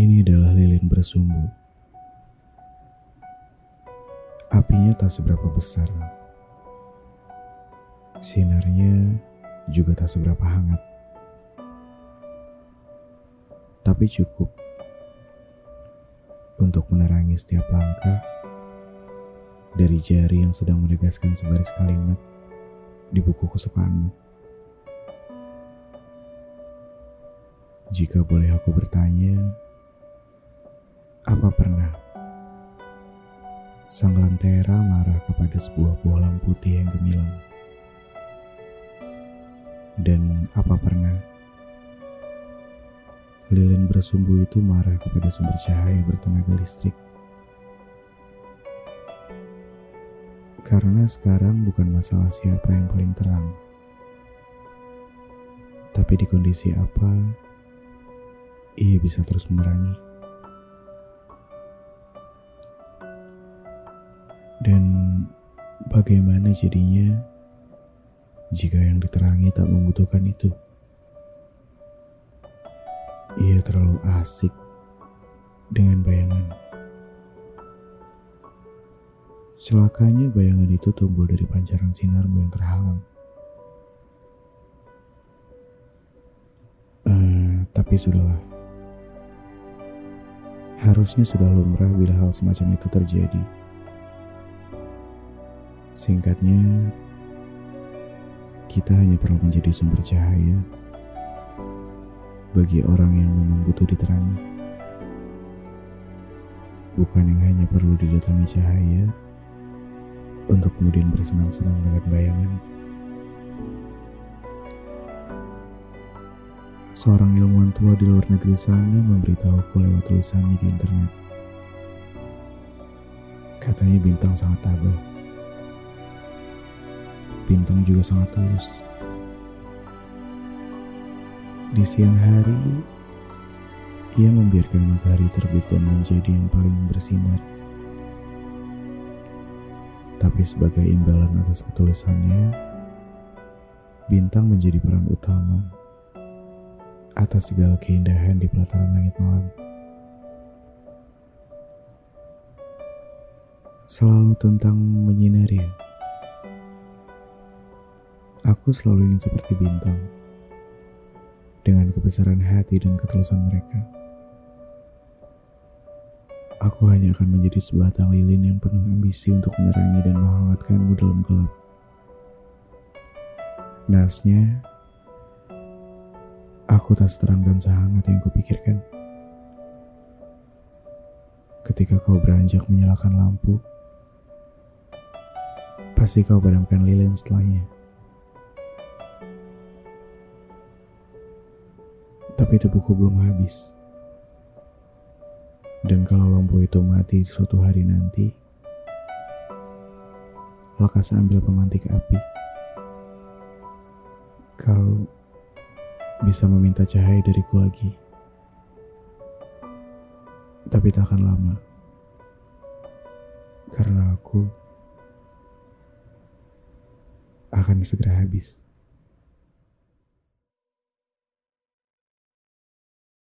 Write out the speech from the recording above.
Ini adalah lilin bersumbu. Apinya tak seberapa besar. Sinarnya juga tak seberapa hangat. Tapi cukup untuk menerangi setiap langkah dari jari yang sedang menegaskan sebaris kalimat di buku kesukaanmu. Jika boleh aku bertanya, apa pernah sang lantera marah kepada sebuah bohlam putih yang gemilang? Dan apa pernah lilin bersumbu itu marah kepada sumber cahaya bertenaga listrik? Karena sekarang bukan masalah siapa yang paling terang, tapi di kondisi apa ia bisa terus menerangi. Dan bagaimana jadinya jika yang diterangi tak membutuhkan itu? Ia terlalu asik dengan bayangan. Celakanya bayangan itu tumbuh dari pancaran sinarmu yang terhalang. Uh, tapi sudahlah. Harusnya sudah lumrah bila hal semacam itu terjadi. Singkatnya, kita hanya perlu menjadi sumber cahaya bagi orang yang memang butuh diterangi. Bukan yang hanya perlu didatangi cahaya untuk kemudian bersenang-senang dengan bayangan. Seorang ilmuwan tua di luar negeri sana memberitahuku lewat tulisannya di internet. Katanya bintang sangat tabah. Bintang juga sangat tulus. Di siang hari, ia membiarkan matahari terbit dan menjadi yang paling bersinar. Tapi sebagai imbalan atas ketulisannya, bintang menjadi peran utama atas segala keindahan di pelataran langit malam. Selalu tentang menyinari. Aku selalu ingin seperti bintang. Dengan kebesaran hati dan ketulusan mereka. Aku hanya akan menjadi sebatang lilin yang penuh ambisi untuk menerangi dan menghangatkanmu dalam gelap. Nasnya, Aku tak seterang dan sehangat yang kupikirkan. Ketika kau beranjak menyalakan lampu, pasti kau padamkan lilin setelahnya. Tapi tubuhku belum habis. Dan kalau lampu itu mati suatu hari nanti, lekas ambil pemantik api. Kau bisa meminta cahaya dariku lagi. Tapi tak akan lama. Karena aku akan segera habis.